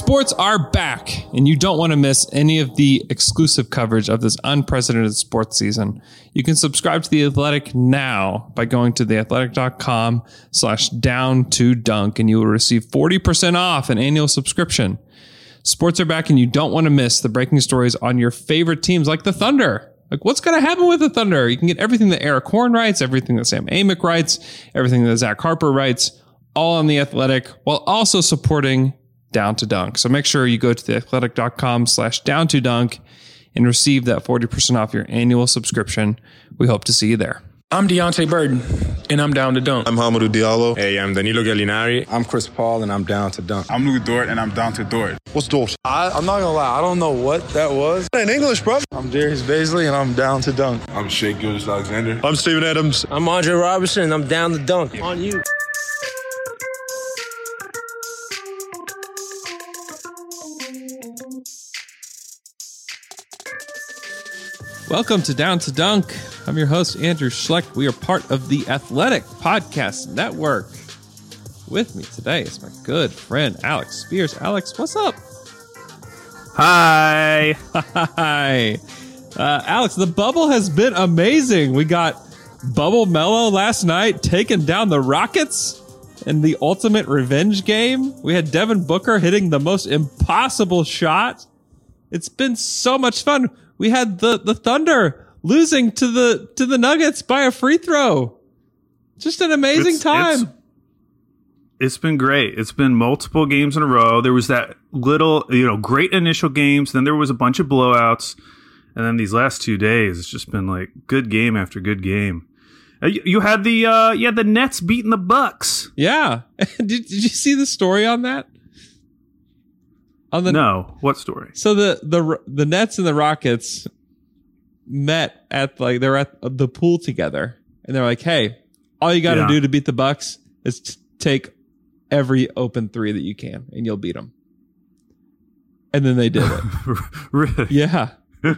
Sports are back, and you don't want to miss any of the exclusive coverage of this unprecedented sports season. You can subscribe to The Athletic now by going to theathletic.com slash down to dunk, and you will receive 40% off an annual subscription. Sports are back, and you don't want to miss the breaking stories on your favorite teams like the Thunder. Like, what's going to happen with the Thunder? You can get everything that Erik Horne writes, everything that Sam Amick writes, everything that Zach Harper writes, all on The Athletic, while also supporting down to dunk. So make sure you go to theathletic.com slash down to dunk and receive that 40% off your annual subscription. We hope to see you there. I'm Deonte Burton, and I'm down to dunk. I'm Hamidou Diallo. Hey, I'm Danilo Gallinari. I'm Chris Paul, and I'm down to dunk. I'm Lu Dort, and I'm down to Dort. What's Dort? I, am not gonna lie, I don't know what that was. In English, bro. I'm Darius Bazley, and I'm down to dunk. I'm Shai Gilgeous-Alexander. I'm Steven Adams. I'm Andre Roberson, and I'm down to dunk. On you. Welcome to Down to Dunk. I'm your host, Andrew Schlecht. We are part of the Athletic Podcast Network. With me today is my good friend, Alex Spears. Alex, what's up? Hi. Hi. Uh, Alex, the bubble has been amazing. We got Bubble Melo last night taking down the Rockets in the ultimate revenge game. We had Devin Booker hitting the most impossible shot. It's been so much fun we had the the Thunder losing to the to the Nuggets by a free throw. Just an amazing it's, time. It's, it's been great. It's been multiple games in a row. There was that little, you know, great initial games. Then there was a bunch of blowouts, and then these last two days, it's just been like good game after good game. Uh, you, you had the uh, yeah the Nets beating the Bucks. Yeah, did did you see the story on that? On the no, what story? So the the the Nets and the Rockets met at like they're at the pool together, and they're like, "Hey, all you got to yeah. do to beat the Bucks is t- take every open three that you can, and you'll beat them." And then they did it. really? Yeah.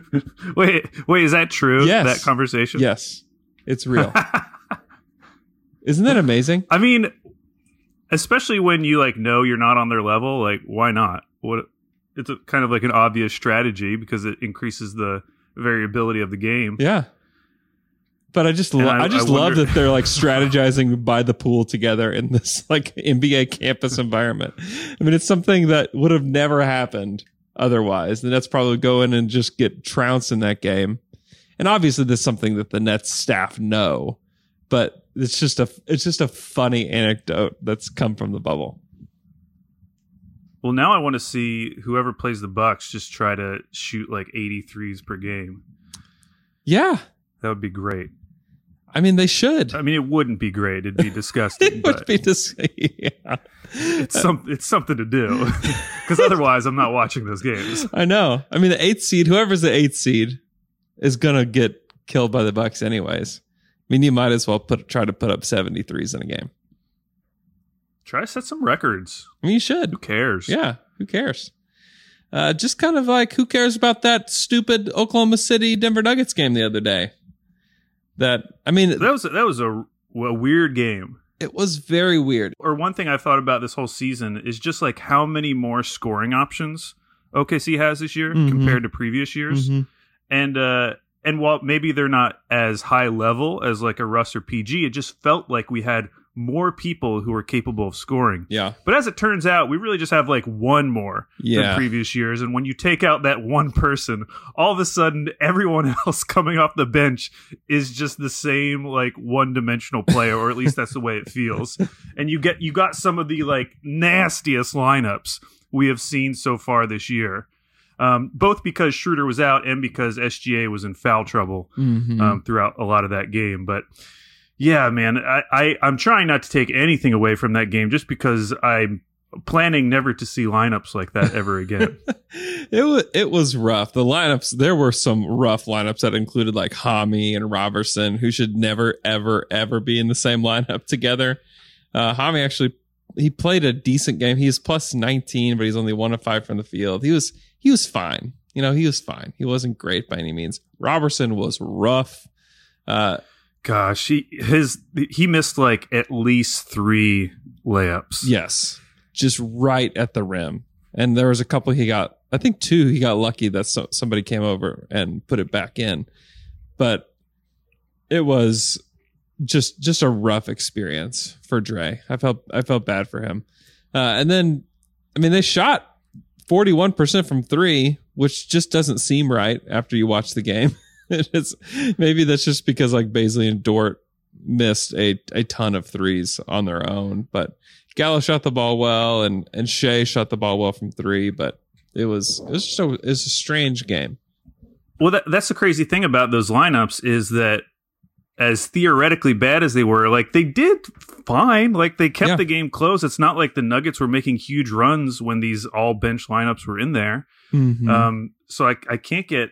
wait, wait, is that true? Yes. That conversation? Yes, it's real. Isn't that amazing? I mean, especially when you like know you're not on their level. Like, why not? what it's a, kind of like an obvious strategy because it increases the variability of the game. Yeah. But I just lo- I, I, just I love that they're like strategizing by the pool together in this like NBA campus environment. I mean, it's something that would have never happened otherwise. The Nets probably go in and just get trounced in that game. And obviously, this is something that the Nets staff know, but it's just a it's just a funny anecdote that's come from the bubble. Well, now I want to see whoever plays the Bucks just try to shoot like 83s per game. Yeah, that would be great. I mean, they should. I mean, it wouldn't be great. It'd be disgusting. it would be disgusting. yeah. It's some it's something to do because otherwise, I'm not watching those games. I know. I mean, the eighth seed, whoever's the eighth seed, is gonna get killed by the Bucks anyways. I mean, you might as well put try to put up 73s in a game. Try to set some records. I mean, you should. Who cares? Yeah, who cares? Uh, just kind of like who cares about that stupid Oklahoma City Denver Nuggets game the other day? That I mean, that was that was a, a weird game. It was very weird. Or one thing I thought about this whole season is just like how many more scoring options OKC has this year mm-hmm. compared to previous years, mm-hmm. and uh, and while maybe they're not as high level as like a Russ or PG, it just felt like we had more people who are capable of scoring. Yeah. But as it turns out, we really just have like one more yeah. than previous years. And when you take out that one person, all of a sudden everyone else coming off the bench is just the same like one dimensional player, or at least that's the way it feels. And you get you got some of the like nastiest lineups we have seen so far this year. Um, both because Schroeder was out and because SGA was in foul trouble mm-hmm. um, throughout a lot of that game. But yeah, man, I, I I'm trying not to take anything away from that game just because I'm planning never to see lineups like that ever again. it was it was rough. The lineups there were some rough lineups that included like Hami and Roberson, who should never ever ever be in the same lineup together. Uh, Hami actually he played a decent game. He's plus 19, but he's only one of five from the field. He was he was fine. You know, he was fine. He wasn't great by any means. Roberson was rough. Uh, Gosh, he his he missed like at least three layups. Yes, just right at the rim. And there was a couple he got, I think two, he got lucky that so, somebody came over and put it back in. But it was just just a rough experience for Dre. I felt I felt bad for him. Uh, and then, I mean, they shot forty one percent from three, which just doesn't seem right after you watch the game. it's maybe that's just because like Bazley and Dort missed a a ton of threes on their own, but Gallo shot the ball well, and and Shai shot the ball well from three, but it was it was just a, it was a strange game. Well, that, that's the crazy thing about those lineups is that as theoretically bad as they were, like they did fine. Like they kept Yeah. the game close. It's not like the Nuggets were making huge runs when these all bench lineups were in there. Mm-hmm. Um, so I, I can't get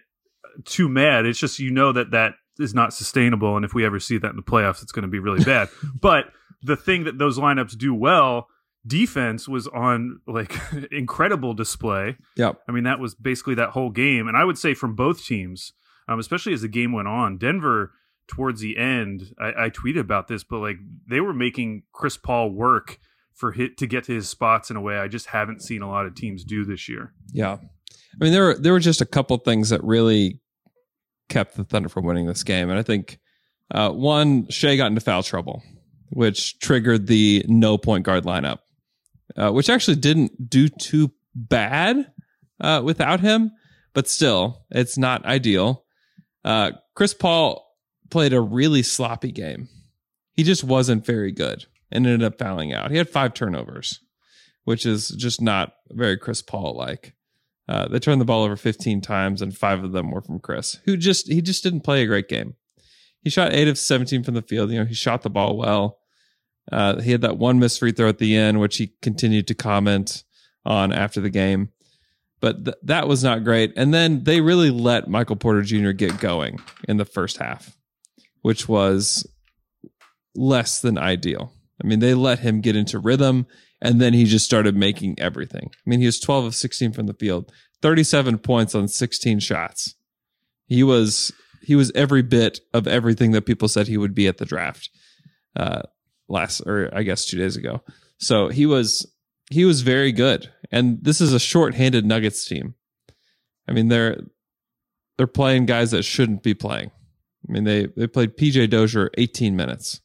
too mad. It's just you know that that is not sustainable, and if we ever see that in the playoffs, it's going to be really bad. but the thing that those lineups do well, defense was on like incredible display. Yeah. I mean, that was basically that whole game, and I would say from both teams, um, especially as the game went on, Denver towards the end, I, I tweeted about this, but like they were making Chris Paul work for hit to get to his spots in a way I just haven't seen a lot of teams do this year. Yeah. I mean, there were there were just a couple things that really kept the Thunder from winning this game, and I think uh, one Shai got into foul trouble, which triggered the no point guard lineup, uh, which actually didn't do too bad uh, without him, but still, it's not ideal. Uh, Chris Paul played a really sloppy game. He just wasn't very good and ended up fouling out. He had five turnovers, which is just not very Chris Paul like. Uh, they turned the ball over 15 times, and five of them were from Chris, who just he just didn't play a great game. He shot eight of 17 from the field. You know, he shot the ball well. Uh, he had that one missed free throw at the end, which he continued to comment on after the game. But th- that was not great. And then they really let Michael Porter Jr. get going in the first half, which was less than ideal. I mean, they let him get into rhythm and then he just started making everything. I mean, he was 12 of 16 from the field, 37 points on 16 shots. He was he was every bit of everything that people said he would be at the draft uh last or I guess 2 days ago. So, he was he was very good. And this is a short-handed Nuggets team. I mean, they're they're playing guys that shouldn't be playing. I mean, they they played PJ Dozier 18 minutes.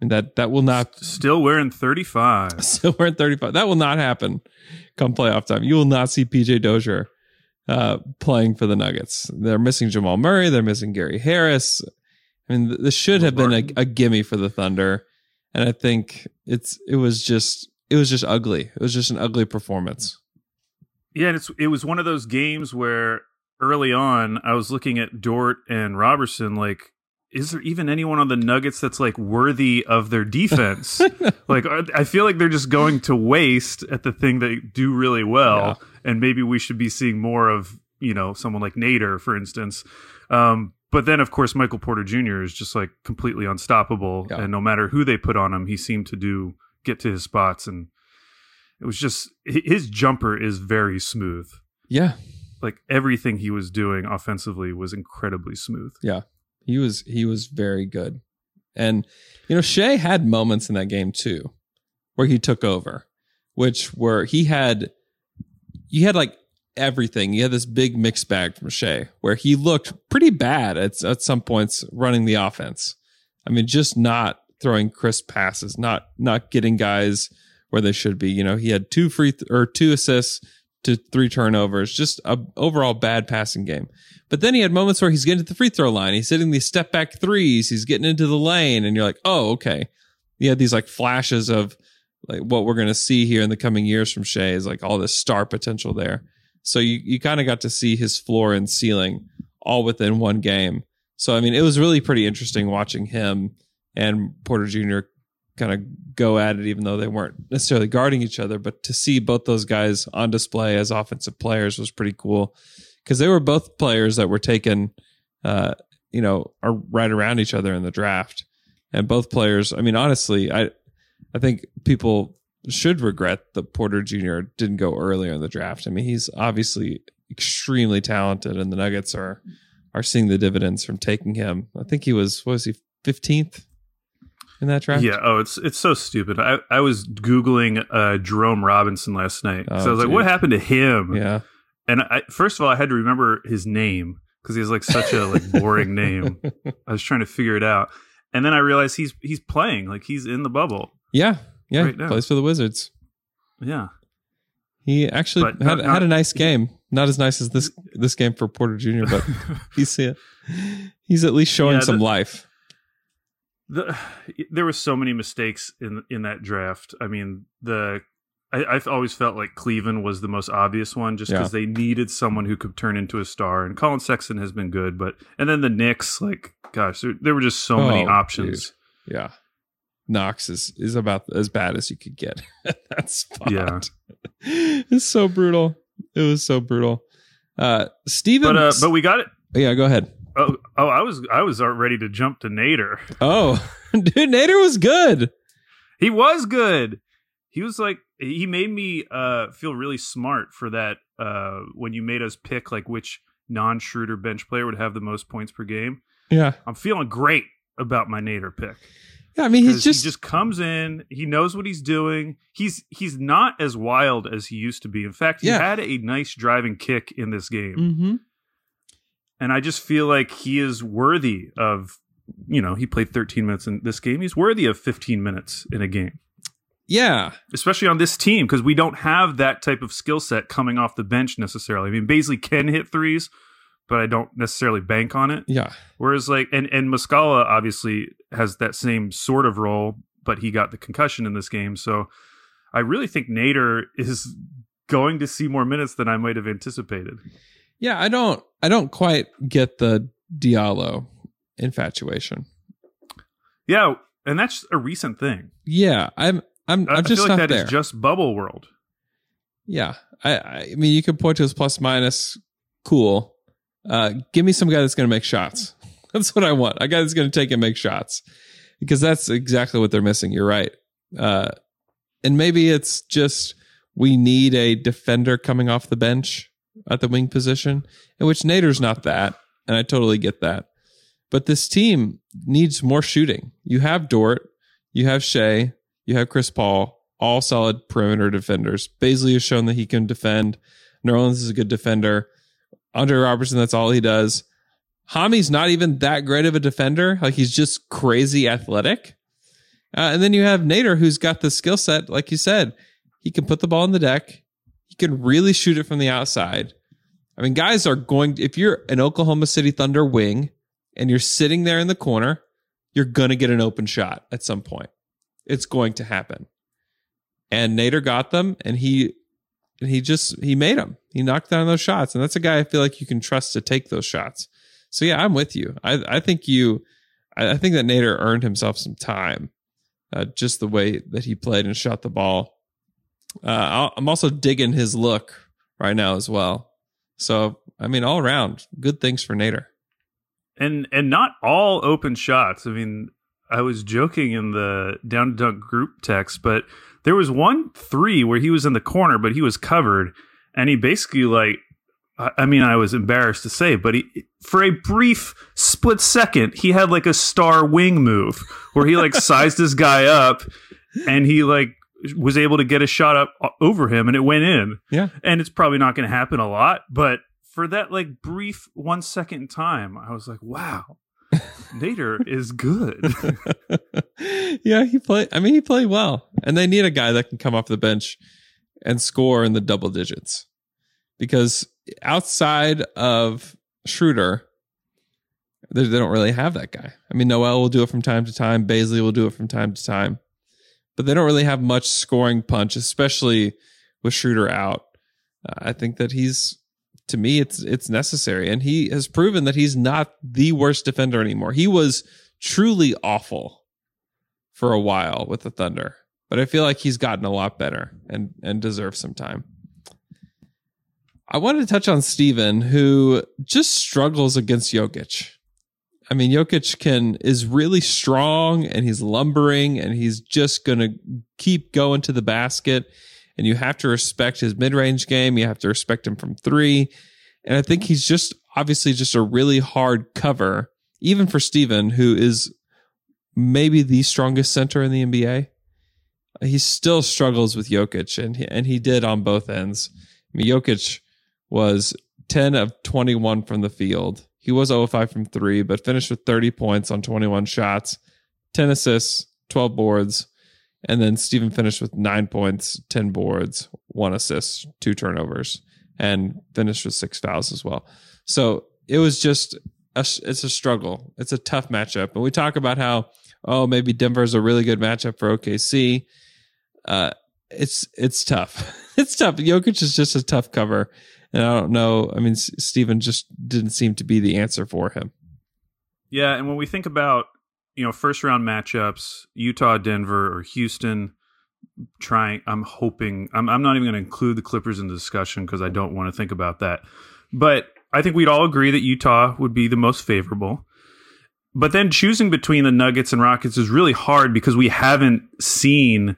And that that will not Still wearing 35. still we're at 35. That will not happen come playoff time. You will not see PJ Dozier uh, playing for the Nuggets. They're missing Jamal Murray. They're missing Gary Harris. I mean, this should have been a, a gimme for the Thunder, and I think it's it was just it was just ugly. It was just an ugly performance. Yeah, and it's it was one of those games where early on I was looking at Dort and Roberson like is there even anyone on the Nuggets that's like worthy of their defense? like I feel like they're just going to waste at the thing they do really well and maybe we should be seeing more of, you know, someone like Nader for instance. Um but then of course Michael Porter Jr. is just like completely unstoppable Yeah. and no matter who they put on him he seemed to do get to his spots and it was just his jumper is very smooth Yeah, like everything he was doing offensively was incredibly smooth. He was he was very good, and you know Shai had moments in that game too, where he took over, which were he had you had like everything. He had this big mixed bag from Shai where he looked pretty bad at at some points running the offense. I mean, just not throwing crisp passes, not not getting guys where they should be. You know, he had two free th- or two assists to three turnovers, just a overall bad passing game. But then he had moments where he's getting to the free throw line, he's hitting these step back threes, he's getting into the lane, and you're like, oh, okay. He had these like flashes of like what we're gonna see here in the coming years from Shai is like all this star potential there. So you you kind of got to see his floor and ceiling all within one game. So I mean, it was really pretty interesting watching him and Porter Jr. kind of go at it, even though they weren't necessarily guarding each other. But to see both those guys on display as offensive players was pretty cool because they were both players that were taken, uh, you know, are right around each other in the draft, and both players. I mean, honestly, I I think people should regret that Porter Jr. didn't go earlier in the draft. I mean, he's obviously extremely talented, and the Nuggets are are seeing the dividends from taking him. I think he was what was he fifteenth in that draft? Yeah. Oh, it's it's so stupid. I, I was googling uh, Jerome Robinson last night. Oh, so I was like, what happened to him? Yeah. And I, first of all, I had to remember his name because he has like such a like boring name. I was trying to figure it out, and then I realized he's he's playing like he's in the bubble. Yeah. Yeah. Right. Plays for the Wizards. Yeah. He actually But had not- had a nice game. Not as nice as this this game for Porter Jr., but he's he's at least showing Yeah, some the- life. The there were so many mistakes in in that draft. I mean, the I, I've always felt like Cleveland was the most obvious one, just because they needed someone who could turn into a star. And Collin Sexton has been good, but and then the Knicks, like, gosh, there, there were just so many Oh, options. Yeah. Knox is is about as bad as you could get. that spot. Yeah. it's so brutal. It was so brutal. Uh Steven But uh, but we got it. Yeah, go ahead. Oh, oh, I was I was ready to jump to Nader. Oh, dude, Nader was good. He was good. He was like he made me uh feel really smart for that uh when you made us pick like which non-Schroeder bench player would have the most points per game. Yeah. I'm feeling great about my Nader pick. Yeah, I mean he's just, he just comes in, he knows what he's doing. He's he's not as wild as he used to be. In fact, he Yeah. had a nice driving kick in this game. Mhm. And I just feel like he is worthy of you know, he played 13 minutes in this game. He's worthy of 15 minutes in a game. Yeah. especially on this team because we don't have that type of skill set coming off the bench necessarily. I mean, Bazley can hit threes, but I don't necessarily bank on it. Yeah. Whereas, like, and and Muscala obviously has that same sort of role, but he got the concussion in this game, so I really think Nader is going to see more minutes than I might have anticipated. Yeah, I don't I don't quite get the Diallo infatuation. Yeah, and that's a recent thing. Yeah, I'm I'm I I'm just feel like not that is there. just bubble world. yeah. I I mean you could point to his plus minus cool. Uh give me some guy that's going to make shots. That's what I want. A guy that's going to take and make shots. Because that's exactly what they're missing. You're right. Uh and maybe it's just we need a defender coming off the bench at the wing position, in which Nader's not that, and I totally get that. But this team needs more shooting. You have Dort, you have Shai, you have Chris Paul, all solid perimeter defenders. Bazley has shown that he can defend. Nerlens is a good defender. Andre Roberson, that's all he does. Hami's not even that great of a defender. Like he's just crazy athletic. Uh, and then you have Nader, who's got the skill set, like you said, he can put the ball in the deck. He can really shoot it from the outside. I mean, guys are going. If you're an Oklahoma City Thunder wing and you're sitting there in the corner, you're gonna get an open shot at some point. It's going to happen. And Nader got them, and he and he just he made them. He knocked down those shots, and that's a guy I feel like you can trust to take those shots. So yeah, I'm with you. I I think you, I, I think that Nader earned himself some time, uh, just the way that he played and shot the ball. Uh, I'm also digging his look right now as well. So I mean, all around, good things for Nader. and and not all open shots. I mean, I was joking in the down to dunk group text, but there was one three where he was in the corner, but he was covered, and he basically like. I I mean, I was embarrassed to say, but he, for a brief split second, he had like a star wing move where he like sized this guy up, and he like was able to get a shot up uh, over him, and it went in Yeah. and it's probably not going to happen a lot but for that like brief one second time i was like wow nader is good yeah, he played. I mean, he played well, and they need a guy that can come off the bench and score in the double digits because outside of Schroeder, they, they don't really have that guy. I mean, Noel will do it from time to time. Bazley will do it from time to time, but they don't really have much scoring punch, especially with Schroeder out. Uh, I think that he's to me it's it's necessary and he has proven that he's not the worst defender anymore. He was truly awful for a while with the Thunder, but I feel like he's gotten a lot better and and deserves some time. I wanted to touch on Steven, who just struggles against Jokic. I mean, Jokic can is really strong and he's lumbering and he's just gonna keep going to the basket. And you have to respect his mid-range game. You have to respect him from three. And I think he's just obviously just a really hard cover, even for Steven, who is maybe the strongest center in the NBA. He still struggles with Jokic, and he, and he did on both ends. I mean, Jokic was 10 of 21 from the field. He was 0 5 from three, but finished with 30 points on 21 shots, 10 assists, 12 boards. And then Steven finished with nine points, 10 boards, one assist, two turnovers, and finished with six fouls as well. So it was just, a, it's a struggle. It's a tough matchup. And we talk about how, oh, maybe Denver is a really good matchup for OKC. Uh, it's it's tough. it's tough. Jokic is just a tough cover. And I don't know. I mean, Steven just didn't seem to be the answer for him. Yeah. And when we think about you know, first round matchups, Utah, Denver, or Houston. Trying, I'm hoping. I'm, I'm not even going to include the Clippers in the discussion because I don't want to think about that. But I think we'd all agree that Utah would be the most favorable. But then choosing between the Nuggets and Rockets is really hard because we haven't seen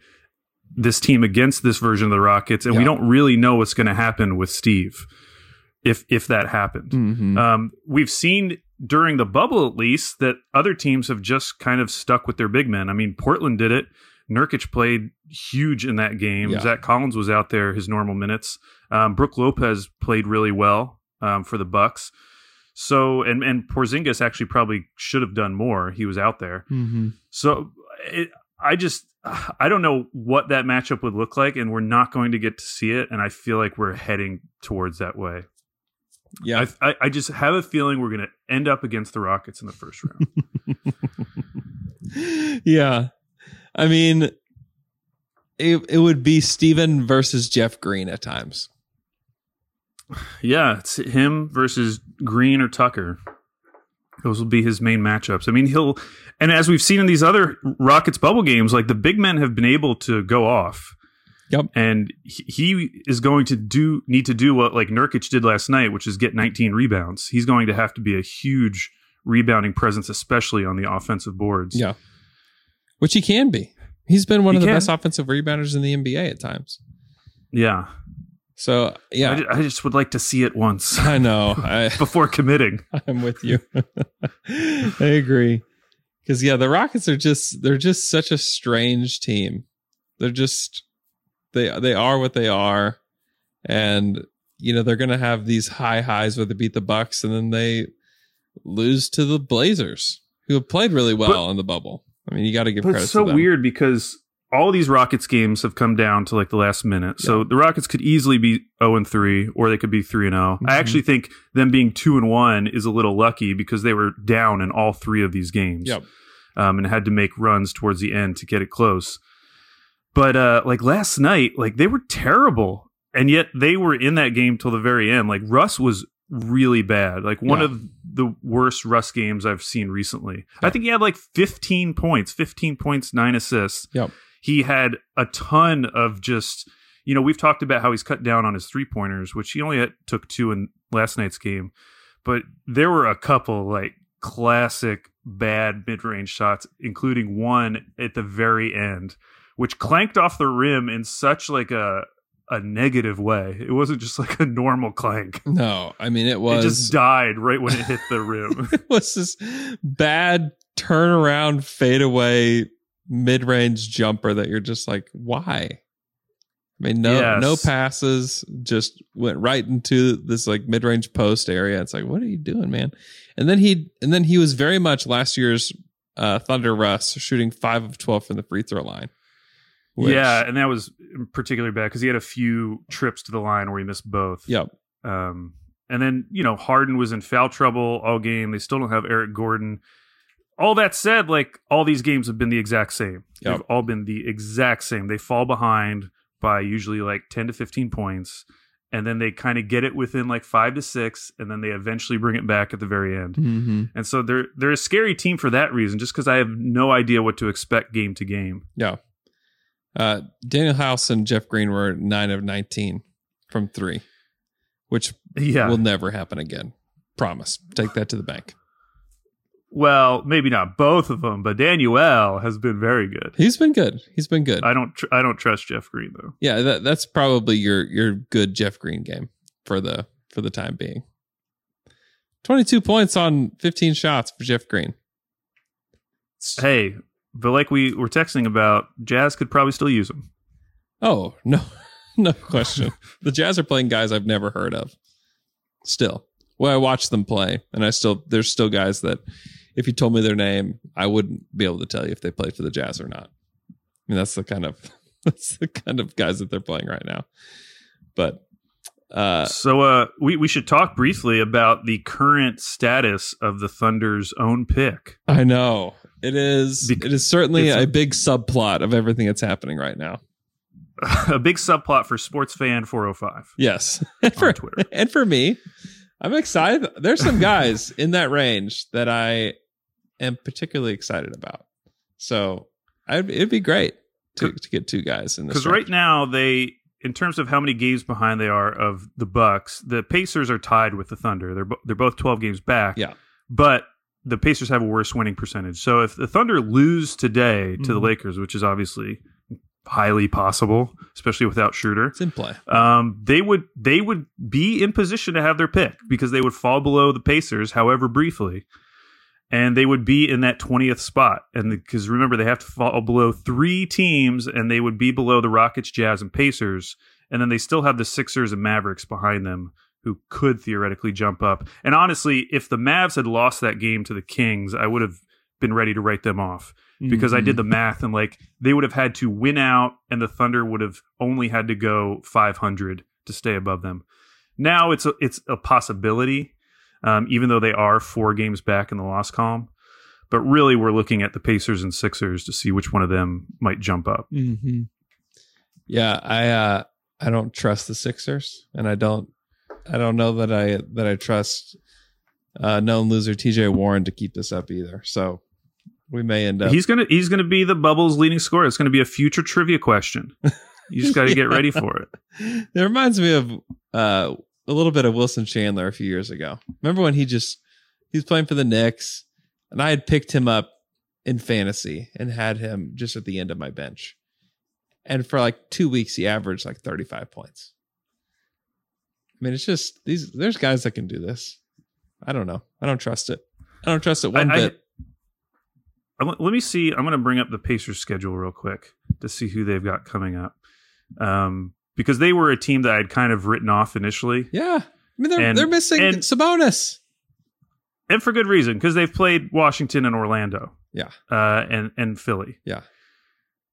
this team against this version of the Rockets, and yeah. we don't really know what's going to happen with Steve if if that happened. Mm-hmm. Um, we've seen during the bubble, at least, that other teams have just kind of stuck with their big men. I mean, Portland did it. Nurkic played huge in that game. Yeah. Zach Collins was out there his normal minutes. Um, Brook Lopez played really well um, for the Bucks. So and and Porzingis actually probably should have done more. He was out there. Mm-hmm. So it, I just I don't know what that matchup would look like, and we're not going to get to see it. And I feel like we're heading towards that way. Yeah, I, I, I just have a feeling we're going to end up against the Rockets in the first round. yeah, I mean, it it would be Steven versus Jeff Green at times. Yeah, it's him versus Green or Tucker. Those will be his main matchups. I mean, he'll, and as we've seen in these other Rockets bubble games, like the big men have been able to go off. Yep. And he is going to do need to do what like Nurkic did last night, which is get 19 rebounds. He's going to have to be a huge rebounding presence, especially on the offensive boards. Yeah. Which he can be. He's been one he of the can. best offensive rebounders in the NBA at times. Yeah. So yeah, I, I just would like to see it once. I know I, before committing. I'm with you. I agree. Because yeah, the Rockets are just they're just such a strange team. They're just they they are what they are, and you know they're gonna have these high highs where they beat the Bucks and then they lose to the Blazers, who have played really well but, in the bubble. I mean, you got to give credit. It's so weird because all these Rockets games have come down to like the last minute. So the Rockets could easily be 0 and 3 or they could be 3 and 0. Mm-hmm. I actually think them being 2 and 1 is a little lucky because they were down in all three of these games. Yep. Um, and had to make runs towards the end to get it close. But uh, like last night, like they were terrible, and yet they were in that game till the very end. Like Russ was really bad, like one yeah. of the worst Russ games I've seen recently. Yeah. I think he had like 15 points, 15 points, nine assists. Yep. He had a ton of just, you know, we've talked about how he's cut down on his three pointers, which he only had, took two in last night's game, but there were a couple like classic bad mid range shots, including one at the very end which clanked off the rim in such like a a negative way. It wasn't just like a normal clank. No, I mean it was. It just died right when it hit the rim. it was this bad turnaround fadeaway mid range jumper that you're just like, why? I mean, no, yes. no passes, just went right into this like mid range post area. It's like, what are you doing, man? And then he, and then he was very much last year's uh, Thunder Russ, shooting five of twelve from the free throw line. Which, yeah, and that was particularly bad because he had a few trips to the line where he missed both. Yep. Um, and then you know Harden was in foul trouble all game. They still don't have Eric Gordon. All that said, like all these games have been the exact same. Yep. They've all been the exact same. They fall behind by usually like ten to fifteen points, and then they kind of get it within like five to six, and then they eventually bring it back at the very end. Mm-hmm. And so they're they're a scary team for that reason, just because I have no idea what to expect game to game. Yeah. Uh, Danuel House and Jeff Green were nine of 19 from three, which yeah. will never happen again. Promise. Take that to the bank. Well, maybe not both of them, but Danuel has been very good. He's been good. He's been good. I don't. Tr- I don't trust Jeff Green though. Yeah, that, that's probably your your good Jeff Green game for the for the time being. Twenty two points on fifteen shots for Jeff Green. Hey, but like we were texting about, Jazz could probably still use him. Oh no, no question. the Jazz are playing guys I've never heard of. Still, well, I watch them play, and I still there's still guys that if you told me their name, I wouldn't be able to tell you if they played for the Jazz or not. I mean, that's the kind of that's the kind of guys that they're playing right now. But uh, so uh, we we should talk briefly about the current status of the Thunder's own pick. I know it is. Bec- it is certainly a, a- big subplot of everything that's happening right now. a big subplot for Sports Fan 405 Yes, and for on Twitter. and for me, I'm excited. There's some guys in that range that I am particularly excited about. So I'd, it'd be great to, to get two guys in this. Because right now they, in terms of how many games behind they are of the Bucks, the Pacers are tied with the Thunder. They're bo- they're both 12 games back. Yeah. but the Pacers have a worse winning percentage. So if the Thunder lose today to the Mhm. Lakers, which is obviously highly possible, especially without Shooter. it's in play. um, they would they would be in position to have their pick because they would fall below the Pacers, however briefly, and they would be in that twentieth spot. And because remember, they have to fall below three teams, and they would be below the Rockets, Jazz, and Pacers, and then they still have the Sixers and Mavericks behind them. Who could theoretically jump up? And honestly, if the Mavs had lost that game to the Kings, I would have been ready to write them off because I Mhm. did the math and like they would have had to win out and the Thunder would have only had to go 500 to stay above them. Now it's a, it's a possibility, um, even though they are four games back in the loss column. But really, we're looking at the Pacers and Sixers to see which one of them might jump up. Mm-hmm. Yeah, I uh, I don't trust the Sixers, and I don't I don't know that I that I trust uh, known loser T.J. Warren to keep this up either. So we may end up. He's gonna he's gonna be the Bubbles' leading scorer. It's gonna be a future trivia question. You just got to get ready for it. It reminds me of uh, a little bit of Wilson Chandler a few years ago. Remember when he just he was playing for the Knicks, and I had picked him up in fantasy and had him just at the end of my bench, and for like two weeks he averaged like thirty five points. I mean, it's just these. There's guys that can do this. I don't know. I don't trust it. I don't trust it one I- I- bit. I want- let me see. I'm going to bring up the Pacers schedule real quick to see who they've got coming up. Um, because they were a team that I'd kind of written off initially, yeah, I mean they're And- they're missing and- Sabonis. and for good reason because they've played Washington and Orlando, Yeah, uh, and and Philly. yeah.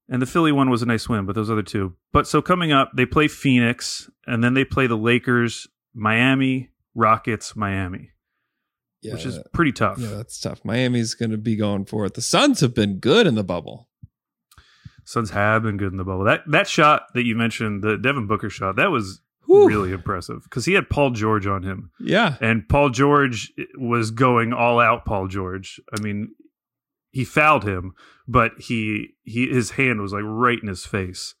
And the Philly one was a nice win, but those other two. But so coming up, they play Phoenix, and then they play the Lakers, Miami, Rockets, Miami, yeah which is pretty tough. yeah, that's tough. Miami's going to be going for it. The Suns have been good in the bubble. Suns have been good in the bubble. That that shot that you mentioned, the Devin Booker shot, that was Whew. really impressive because he had Paul George on him, Yeah, and Paul George was going all out. Paul George, I mean, he fouled him, but he he his hand was like right in his face,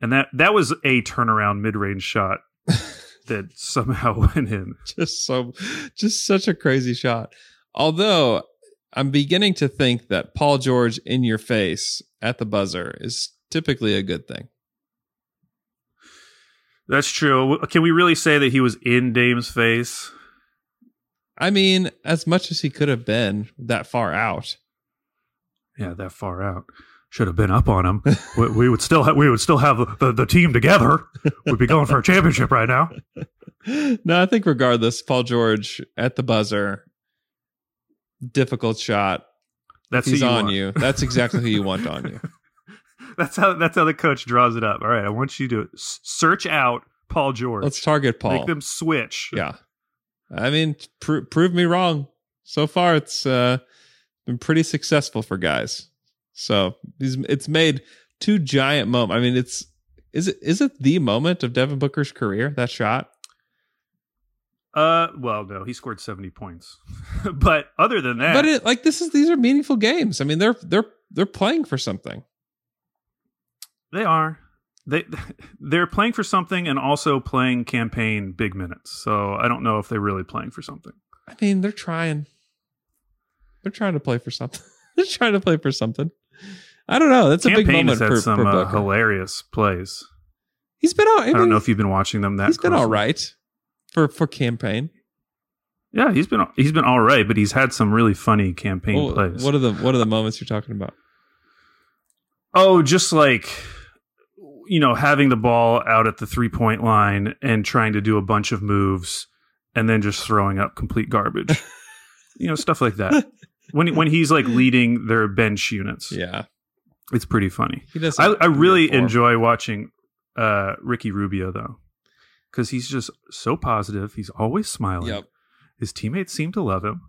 and that that was a turnaround mid range shot that somehow went in. just so just such a crazy shot. Although I'm beginning to think that Paul George in your face at the buzzer is typically a good thing. That's true. Can we really say that he was in Dame's face? I mean, as much as he could have been that far out. Yeah, that far out. Should have been up on him. we, we would still have, we would still have the, the team together. We'd be going for a championship right now. no, I think regardless, Paul George at the buzzer, difficult shot. That's He's who you on want. you. That's exactly who you want on you. That's how that's how the coach draws it up. All right, I want you to search out Paul George. Let's target Paul. Make them switch. Yeah. I mean, pr- prove me wrong. So far, it's uh, been pretty successful for guys. So he's, it's made two giant moments. I mean, it's is it is it the moment of Devin Booker's career? That shot. Uh, well, no, he scored seventy points, but other than that, But it like this is these are meaningful games. I mean, they're they're they're playing for something. they are they they're playing for something and also playing Cam Payne big minutes. So I don't know if they're really playing for something. I mean, they're trying. They're trying to play for something. they're trying to play for something. I don't know. That's a big moment for, some for uh, hilarious plays. He's been out. I, I don't know if you've been watching them that. he's been all closely. right for for Cam Payne. Yeah, he's been he's been all right, but he's had some really funny Cam Payne Well, plays. what are the what are the moments you're talking about? Oh, just like you know, having the ball out at the three point line and trying to do a bunch of moves and then just throwing up complete garbage. you know, stuff like that. When when he's like leading their bench units, Yeah, it's pretty funny. he does. I, I really enjoy watching uh, Ricky Rubio though, because he's just so positive. He's always smiling. Yep, His teammates seem to love him,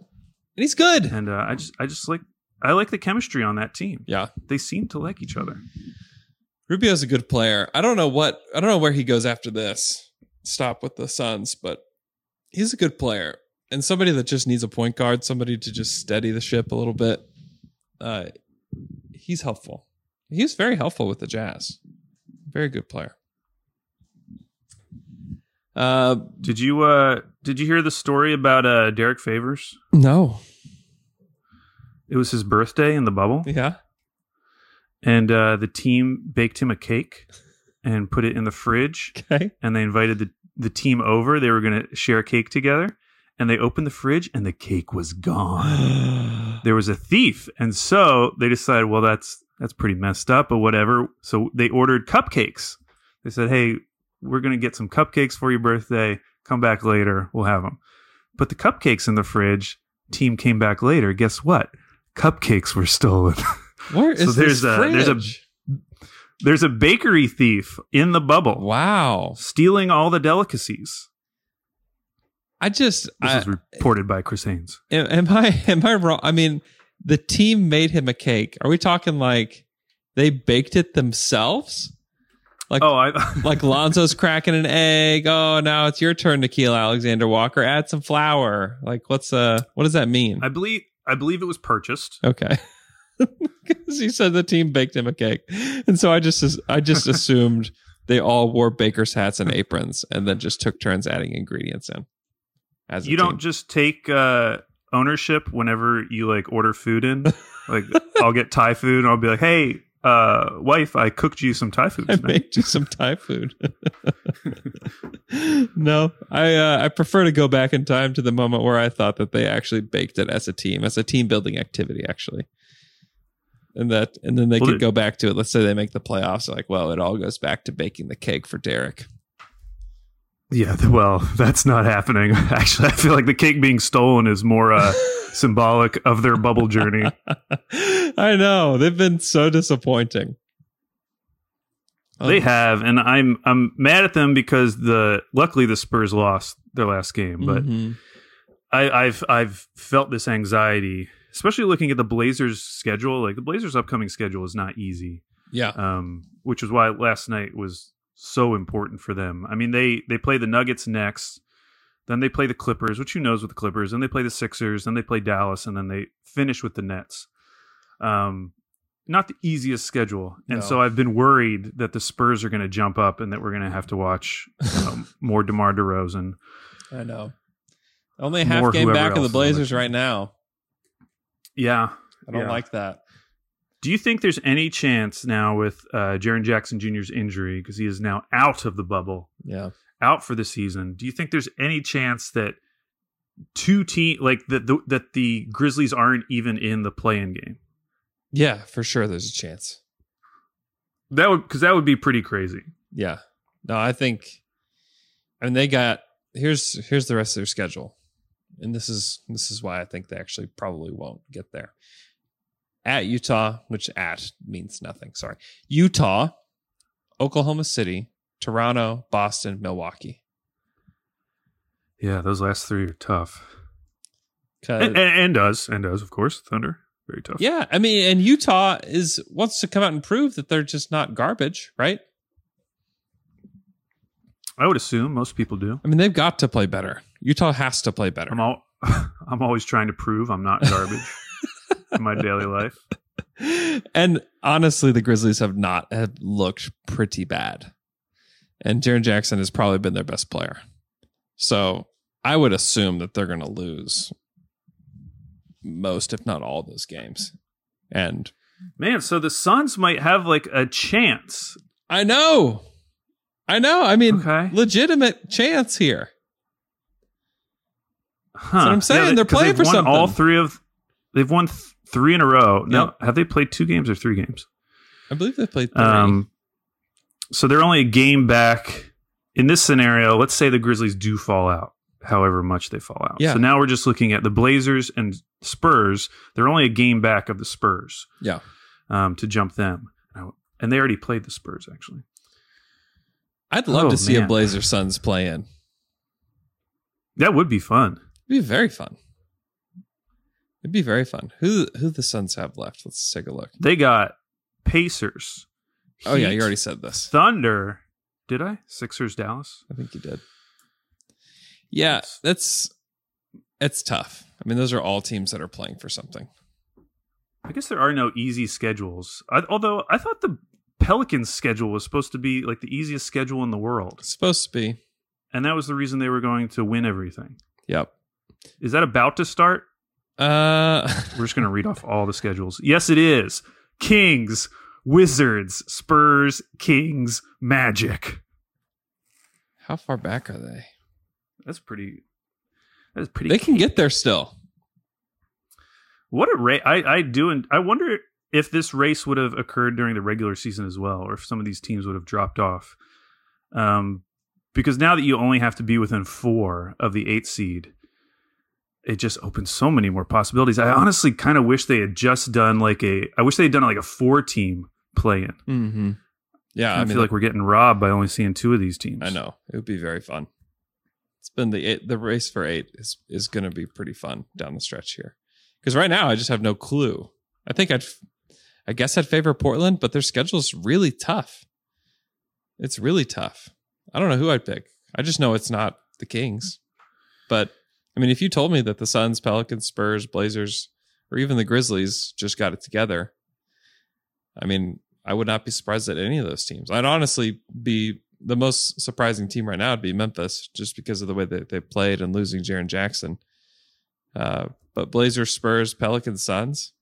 and he's good. and uh, I just I just like I like the chemistry on that team. Yeah, They seem to like each other. Rubio's a good player. I don't know what I don't know where he goes after this. Stop with the Suns, but he's a good player and somebody that just needs a point guard, somebody to just steady the ship a little bit. Uh, he's helpful. He's very helpful with the Jazz. Very good player. Uh, Did you uh did you hear the story about uh Derrick Favors? no. It was his birthday in the bubble, Yeah. and uh, the team baked him a cake and put it in the fridge. Okay. and they invited the, the team over. They were going to share a cake together. And they opened the fridge and the cake was gone. there was a thief. And so they decided, well, that's that's pretty messed up, but whatever. So they ordered cupcakes. They said, hey, we're going to get some cupcakes for your birthday. Come back later. We'll have them. But the cupcakes in the fridge, team came back later. Guess what? Cupcakes were stolen. Where is So there's this a- there's a- fridge? There's a bakery thief in the bubble wow. stealing all the delicacies. I just This I, is reported by Chris Haynes. Am, am I am I wrong? I mean, the team made him a cake. Are we talking like they baked it themselves? Like Oh, I like Lonzo's cracking an egg. Oh, now it's your turn, to Nickeil Alexander Walker. Add some flour. Like what's uh what does that mean? I believe I believe it was purchased. okay. Because he said the team baked him a cake, and so I just I just assumed they all wore baker's hats and aprons, and then just took turns adding ingredients in. As You don't team. just take uh, ownership whenever you like order food in. Like I'll get Thai food and I'll be like, "Hey, uh, wife, I cooked you some Thai food I tonight." made you some Thai food. no, I uh, I prefer to go back in time to the moment where I thought that they actually baked it as a team, as a team building activity, actually. And that, and then they Well, could it- go back to it. Let's say they make the playoffs. Like, well, it all goes back to baking the cake for Derrick. Yeah, well, that's not happening. Actually, I feel like the cake being stolen is more uh, symbolic of their bubble journey. I know they've been so disappointing. They have, and I'm I'm mad at them because the luckily the Spurs lost their last game, but Mhm. I, I've I've felt this anxiety, especially looking at the Blazers' schedule. Like the Blazers' upcoming schedule is not easy, yeah, um, which is why last night was so important for them. I mean, they they play the Nuggets next, then they play the Clippers, which who knows with the Clippers, then they play the Sixers, then they play Dallas, and then they finish with the Nets. Um, not the easiest schedule, and No. so I've been worried that the Spurs are going to jump up and that we're going to have to watch you know, more DeMar DeRozan. I know. Only half game back of the else is on the Blazers right now. Yeah, I don't Yeah. like that. Do you think there's any chance now with uh, Jaren Jackson Jr.'s injury because he is now out of the bubble, Yeah. out for the season? Do you think there's any chance that two team like that the, that the Grizzlies aren't even in the play-in game? Yeah, for sure. There's a chance. That would because that would be pretty crazy. Yeah. No, I think I mean they got here's here's the rest of their schedule. And this is this is why I think they actually probably won't get there. At Utah, which at means nothing, sorry. Utah, Oklahoma City, Toronto, Boston, Milwaukee. Yeah, those last three are tough. and, and, and does and does of course Thunder very tough. yeah, I mean, and Utah is wants to come out and prove that they're just not garbage, right? I would assume most people do. I mean, they've got to play better. Utah has to play better. I'm all I'm always trying to prove I'm not garbage in my daily life. and honestly, the Grizzlies have not have looked pretty bad. And Jaren Jackson has probably been their best player. So I would assume that they're going to lose most, if not all, those games. And Man, so the Suns might have like a chance. I know, I know. I mean, Okay. legitimate chance here. Huh. what I'm saying. they- They're 'cause playing for won All three of they've won th- three in a row. Now, Yep. have they played two games or three games? I believe they played three. Um, so they're only a game back. In this scenario, let's say the Grizzlies do fall out, however much they fall out. Yeah. So now we're just looking at the Blazers and Spurs. They're only a game back of the Spurs yeah. um, to jump them. And they already played the Spurs, actually. I'd love Oh, to see a. Blazer Suns play in. That would be fun. It'd be very fun. It'd be very fun. Who who the Suns have left? Let's take a look. They got Pacers. Oh yeah, you already said this. Thunder. Did I? Sixers, Dallas. I think you did. Yeah, that's it's tough. I mean, those are all teams that are playing for something. I guess there are no easy schedules. I, although I thought the Pelicans schedule was supposed to be like the easiest schedule in the world, It's supposed to be. and that was the reason they were going to win everything. Yep. Is that about to start? Uh We're just going to read off all the schedules. Yes, it is. Kings, Wizards, Spurs, Kings, Magic. how far back are they? That's pretty. That's pretty. They can get there still. What a race! I I do, and I wonder if this race would have occurred during the regular season as well, or if some of these teams would have dropped off. Um, because now that you only have to be within four of the eight seed, it just opens so many more possibilities. I honestly kind of wish they had just done like a. I wish they had done like a four team play in. Mm-hmm. Yeah, I, I, mean, feel like we're getting robbed by only seeing two of these teams. I know it would be very fun. It's been the eight, the race for eight is is going to be pretty fun down the stretch here. Because right now I just have no clue. I think I'd, I guess I'd favor Portland, but their schedule's really tough. It's really tough. I don't know who I'd pick. I just know it's not the Kings. But I mean, if you told me that the Suns, Pelicans, Spurs, Blazers, or even the Grizzlies just got it together, I mean, I would not be surprised at any of those teams. I'd honestly be the most surprising team right now would be Memphis, just because of the way that they played and losing Jaren Jackson. Uh, but Blazers, Spurs, Pelicans, Suns.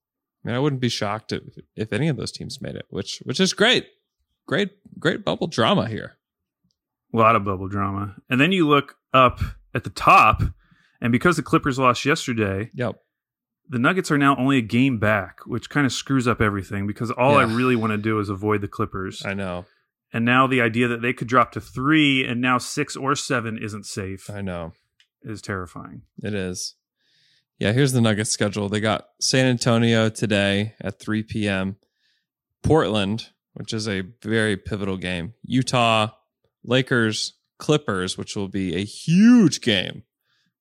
I mean, I wouldn't be shocked if, if any of those teams made it, which which is great, great, great bubble drama here. A lot of bubble drama. And then you look up at the top, and because the Clippers lost yesterday, Yep. the Nuggets are now only a game back, which kind of screws up everything because all I really want to do is avoid the Clippers. I know, and now the idea that they could drop to three and now six or seven isn't safe I know. is terrifying. It is. Yeah, here's the Nuggets schedule. They got San Antonio today at 3 p.m. Portland, which is a very pivotal game. Utah, Lakers, Clippers, which will be a huge game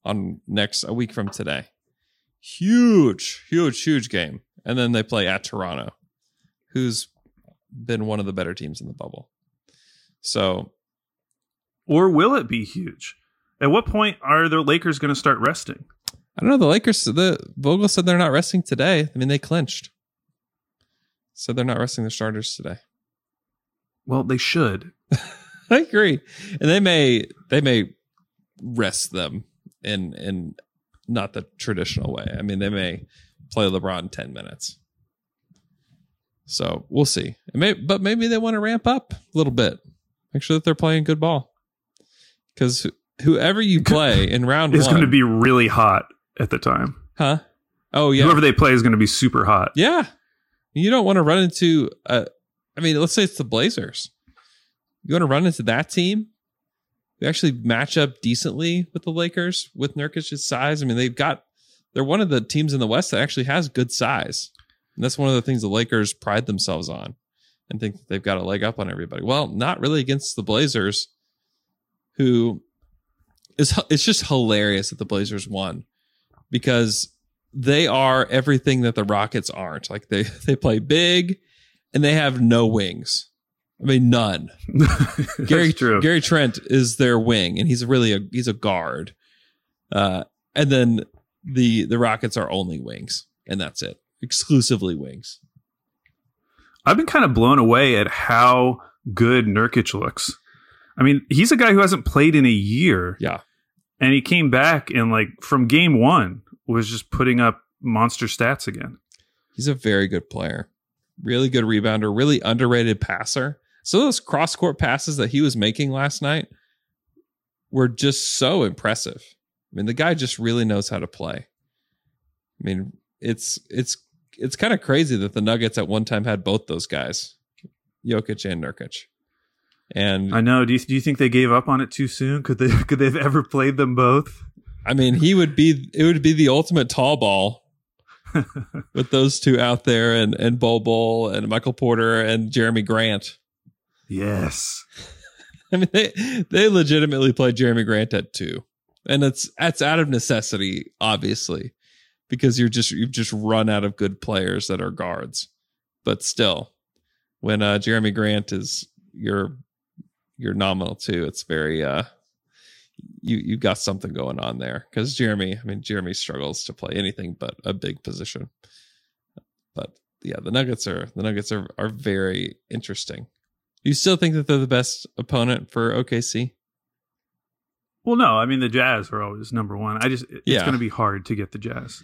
on next a week from today. Huge, huge, huge game. And then they play at Toronto, who's been one of the better teams in the bubble. So Or will it be huge? At what point are the Lakers going to start resting? I don't know. The Lakers, the Vogel said they're not resting today. I mean, they clinched. Said they're not resting their starters today. Well, they should. I agree, and they may they may rest them in in not the traditional way. I mean, they may play LeBron ten minutes. So we'll see. It may, but maybe they want to ramp up a little bit, make sure that they're playing good ball. Because whoever you play in round is going to be really hot at the time. huh? Oh yeah, Whoever they play is going to be super hot. Yeah. You don't want to run into uh I mean, let's say it's the Blazers. You want to run into that team? They actually match up decently with the Lakers with Nurkic's size. I mean, they've got they're one of the teams in the West that actually has good size. And that's one of the things the Lakers pride themselves on and think they've got a leg up on everybody. Well, not really against the Blazers, who is it's just hilarious that the Blazers won because they are everything that the Rockets aren't. Like they they play big and they have no wings. I mean none. Gary true. Gary Trent is their wing and he's really a he's a guard. Uh and then the the Rockets are only wings and that's it. Exclusively wings. I've been kind of blown away at how good Nurkic looks. I mean, he's a guy who hasn't played in a year. Yeah. And he came back and like from game one was just putting up monster stats again. He's a very good player. Really good rebounder, really underrated passer. So those cross court passes that he was making last night were just so impressive. I mean, the guy just really knows how to play. I mean, it's it's it's kind of crazy that the Nuggets at one time had both those guys, Jokic and Nurkic. And I know. Do you, do you think they gave up on it too soon? Could they could they have ever played them both? I mean, he would be it would be the ultimate tall ball with those two out there and and Bol Bol and Michael Porter and Jerami Grant. Yes. I mean, they they legitimately played Jerami Grant at two, and it's that's out of necessity, obviously, because you're just you've just run out of good players that are guards. But still, when uh, Jerami Grant is your your nominal two, it's very uh, you you got something going on there because Jerami, I mean, Jerami struggles to play anything but a big position. But yeah, the Nuggets are the Nuggets are are very interesting. You still think that they're the best opponent for OKC? Well, no. I mean, the Jazz are always number one. I just it's Yeah. going to be hard to get the Jazz.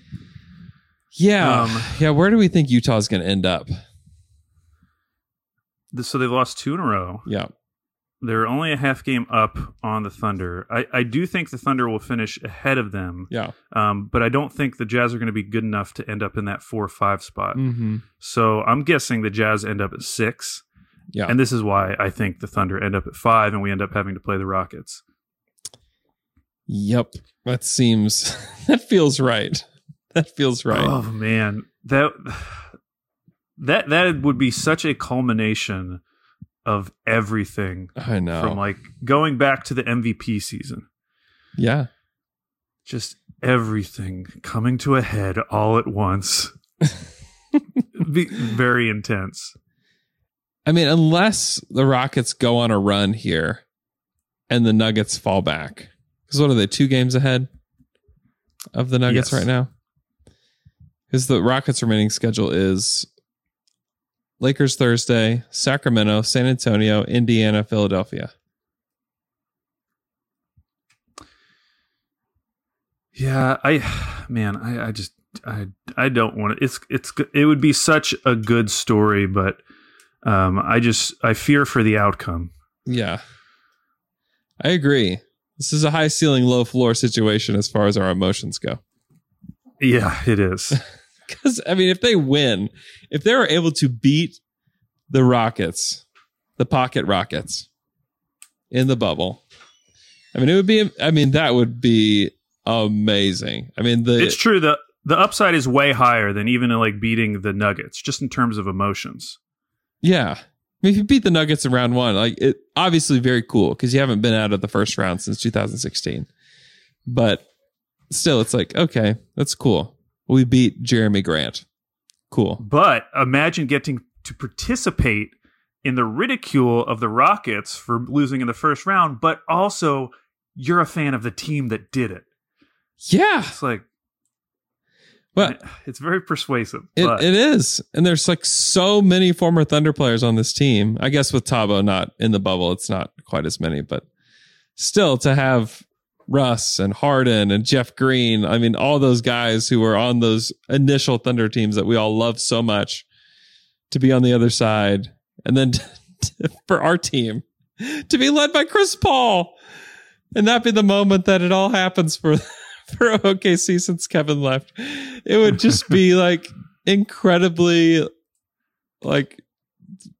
Yeah, Um, yeah. Where do we think Utah's going to end up? So they've lost two in a row. Yeah, They're only a half game up on the Thunder. I, I do think the Thunder will finish ahead of them, yeah. um, but I don't think the Jazz are going to be good enough to end up in that four or five spot. Mm-hmm. So I'm guessing the Jazz end up at six, Yeah, and this is why I think the Thunder end up at five, and we end up having to play the Rockets. yep. That seems that feels right. That feels right. Oh man, that that that would be such a culmination of everything I know. from like going back to the MVP season. yeah, Just everything coming to a head all at once. be very intense. I mean, unless the Rockets go on a run here, and the Nuggets fall back, because what are they? Two games ahead of the Nuggets Yes. right now. Because the Rockets' remaining schedule is Lakers Thursday, Sacramento, San Antonio, Indiana, Philadelphia. Yeah, I man, I, I just I I don't want to. It's it's it would be such a good story, but um, I just I fear for the outcome. Yeah. I agree. This is a high ceiling, low floor situation as far as our emotions go. Yeah, it is. Because, I mean, if they win, if they were able to beat the Rockets, the Pocket Rockets in the bubble, I mean, it would be, I mean, that would be amazing. I mean, the, it's true the the upside is way higher than even like beating the Nuggets, just in terms of emotions. Yeah. I mean, if you beat the Nuggets in round one, like it obviously very cool because you haven't been out of the first round since 2016. But still, it's like, okay, that's cool. We beat Jerami Grant. Cool. But imagine getting to participate in the ridicule of the Rockets for losing in the first round, but also you're a fan of the team that did it. Yeah. It's like Well, it's very persuasive. It, but it is. And there's like so many former Thunder players on this team. I guess with Thabo not in the bubble, it's not quite as many, but still to have Russ and Harden and Jeff Green, I mean, all those guys who were on those initial Thunder teams that we all love so much to be on the other side. And then for our team to be led by Chris Paul and that be the moment that it all happens for for OKC since Kevin left. It would just be like incredibly like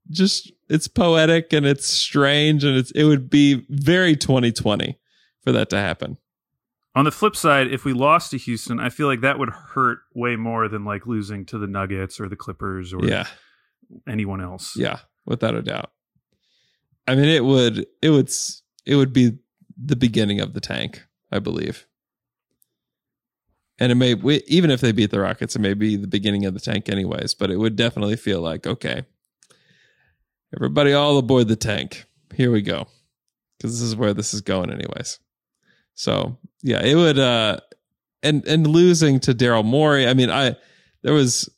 just it's poetic and it's strange and it's it would be very 2020 for that to happen. on the flip side, if we lost to Houston, I feel like that would hurt way more than like losing to the Nuggets or the Clippers or Yeah. anyone else. Yeah, without a doubt. I mean it would it would it would be the beginning of the tank, I believe. And it may even if they beat the Rockets, it may be the beginning of the tank anyways, but it would definitely feel like okay. Everybody all aboard the tank. Here we go. Cuz this is where this is going anyways. So, yeah, it would uh and and losing to Daryl Morey, I mean, I there was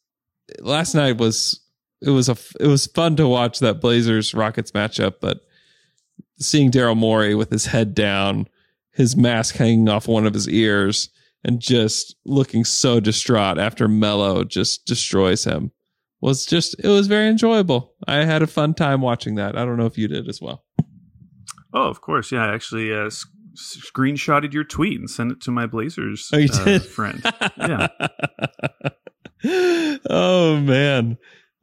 last night was it was a it was fun to watch that Blazers Rockets matchup, but seeing Daryl Morey with his head down, his mask hanging off one of his ears, and just looking so distraught after Melo just destroys him was just it was very enjoyable. I had a fun time watching that. I don't know if you did as well. Oh, of course. Yeah, I actually, uh, S- screenshotted your tweet and sent it to my Blazers Oh, you uh, friend. Yeah. oh man.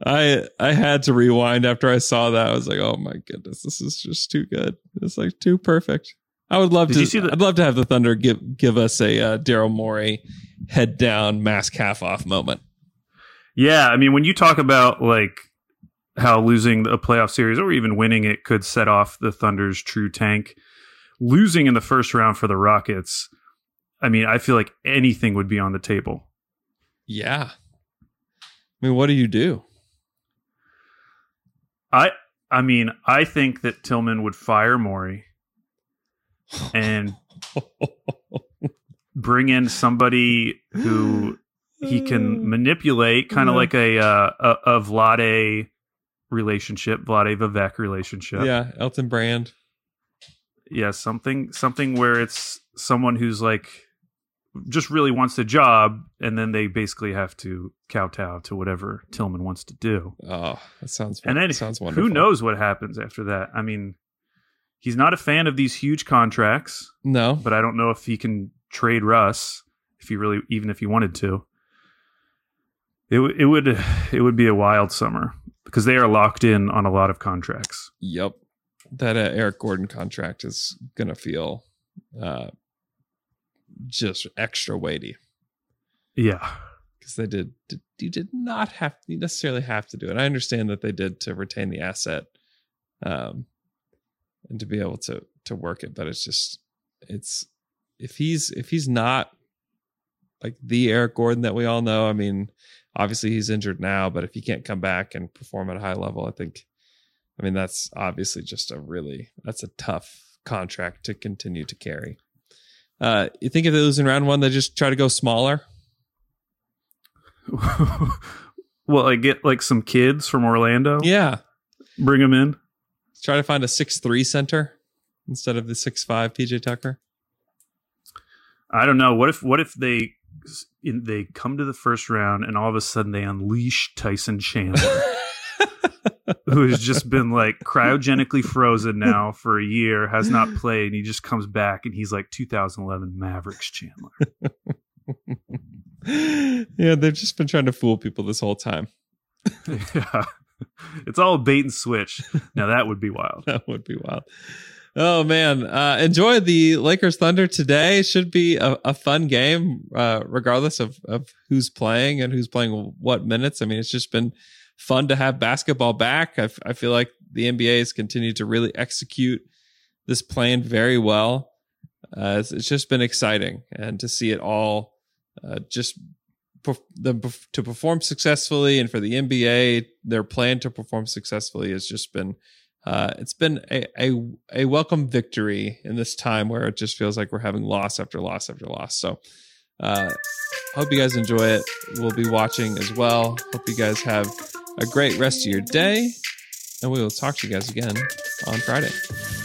I I had to rewind after I saw that. I was like, "Oh my goodness, this is just too good. It's like too perfect." I would love Did to. the- I'd love to have the Thunder give give us a uh, Daryl Morey head down mask half off moment. Yeah, I mean, when you talk about like how losing a playoff series or even winning it could set off the Thunder's true tank, losing in the first round for the Rockets, I mean, I feel like anything would be on the table. Yeah. I mean, what do you do? I I mean, I think that Tilman would fire Morey and bring in somebody who he can manipulate, kind of Yeah. like a, uh, a a Vlade relationship, Vlade Vivek relationship. yeah, Elton Brand. yeah, something something where it's someone who's like just really wants the job, and then they basically have to kowtow to whatever Tilman wants to do. Oh, that sounds. And then sounds wonderful. who knows what happens after that? I mean, he's not a fan of these huge contracts, No, but I don't know if he can trade Russ if he really, even if he wanted to. It w- it would it would be a wild summer because they are locked in on a lot of contracts. Yep. That uh, Eric Gordon contract is going to feel uh, just extra weighty Yeah, because they did, did. You did not have you necessarily have to do it. I understand that they did to retain the asset, um, and to be able to to work it. But it's just it's if he's if he's not like the Eric Gordon that we all know. I mean, obviously he's injured now, but if he can't come back and perform at a high level, I think I mean, that's obviously just a really that's a tough contract to continue to carry. Uh, you think if they lose in round one, they just try to go smaller? well, I get like some kids from Orlando. Yeah, bring them in. Try to find a six three center instead of the six five PJ Tucker. I don't know. What if what if they in, they come to the first round and all of a sudden they unleash Tyson Chandler, who has just been like cryogenically frozen now for a year, has not played, and he just comes back and he's like 2011 Mavericks Chandler. yeah, they've just been trying to fool people this whole time. yeah, it's all bait and switch. Now that would be wild. That would be wild. Oh man, uh, enjoy the Lakers Thunder today. Should be a, a fun game, uh, regardless of of who's playing and who's playing what minutes. I mean, it's just been fun to have basketball back. I, f- I feel like the NBA has continued to really execute this plan very well. Uh, it's, it's just been exciting, and to see it all uh, just the, to perform successfully, and for the NBA, their plan to perform successfully has just been uh, it's been a, a a welcome victory in this time where it just feels like we're having loss after loss after loss. So, uh, hope you guys enjoy it. We'll be watching as well. Hope you guys have a great rest of your day, and we will talk to you guys again on Friday.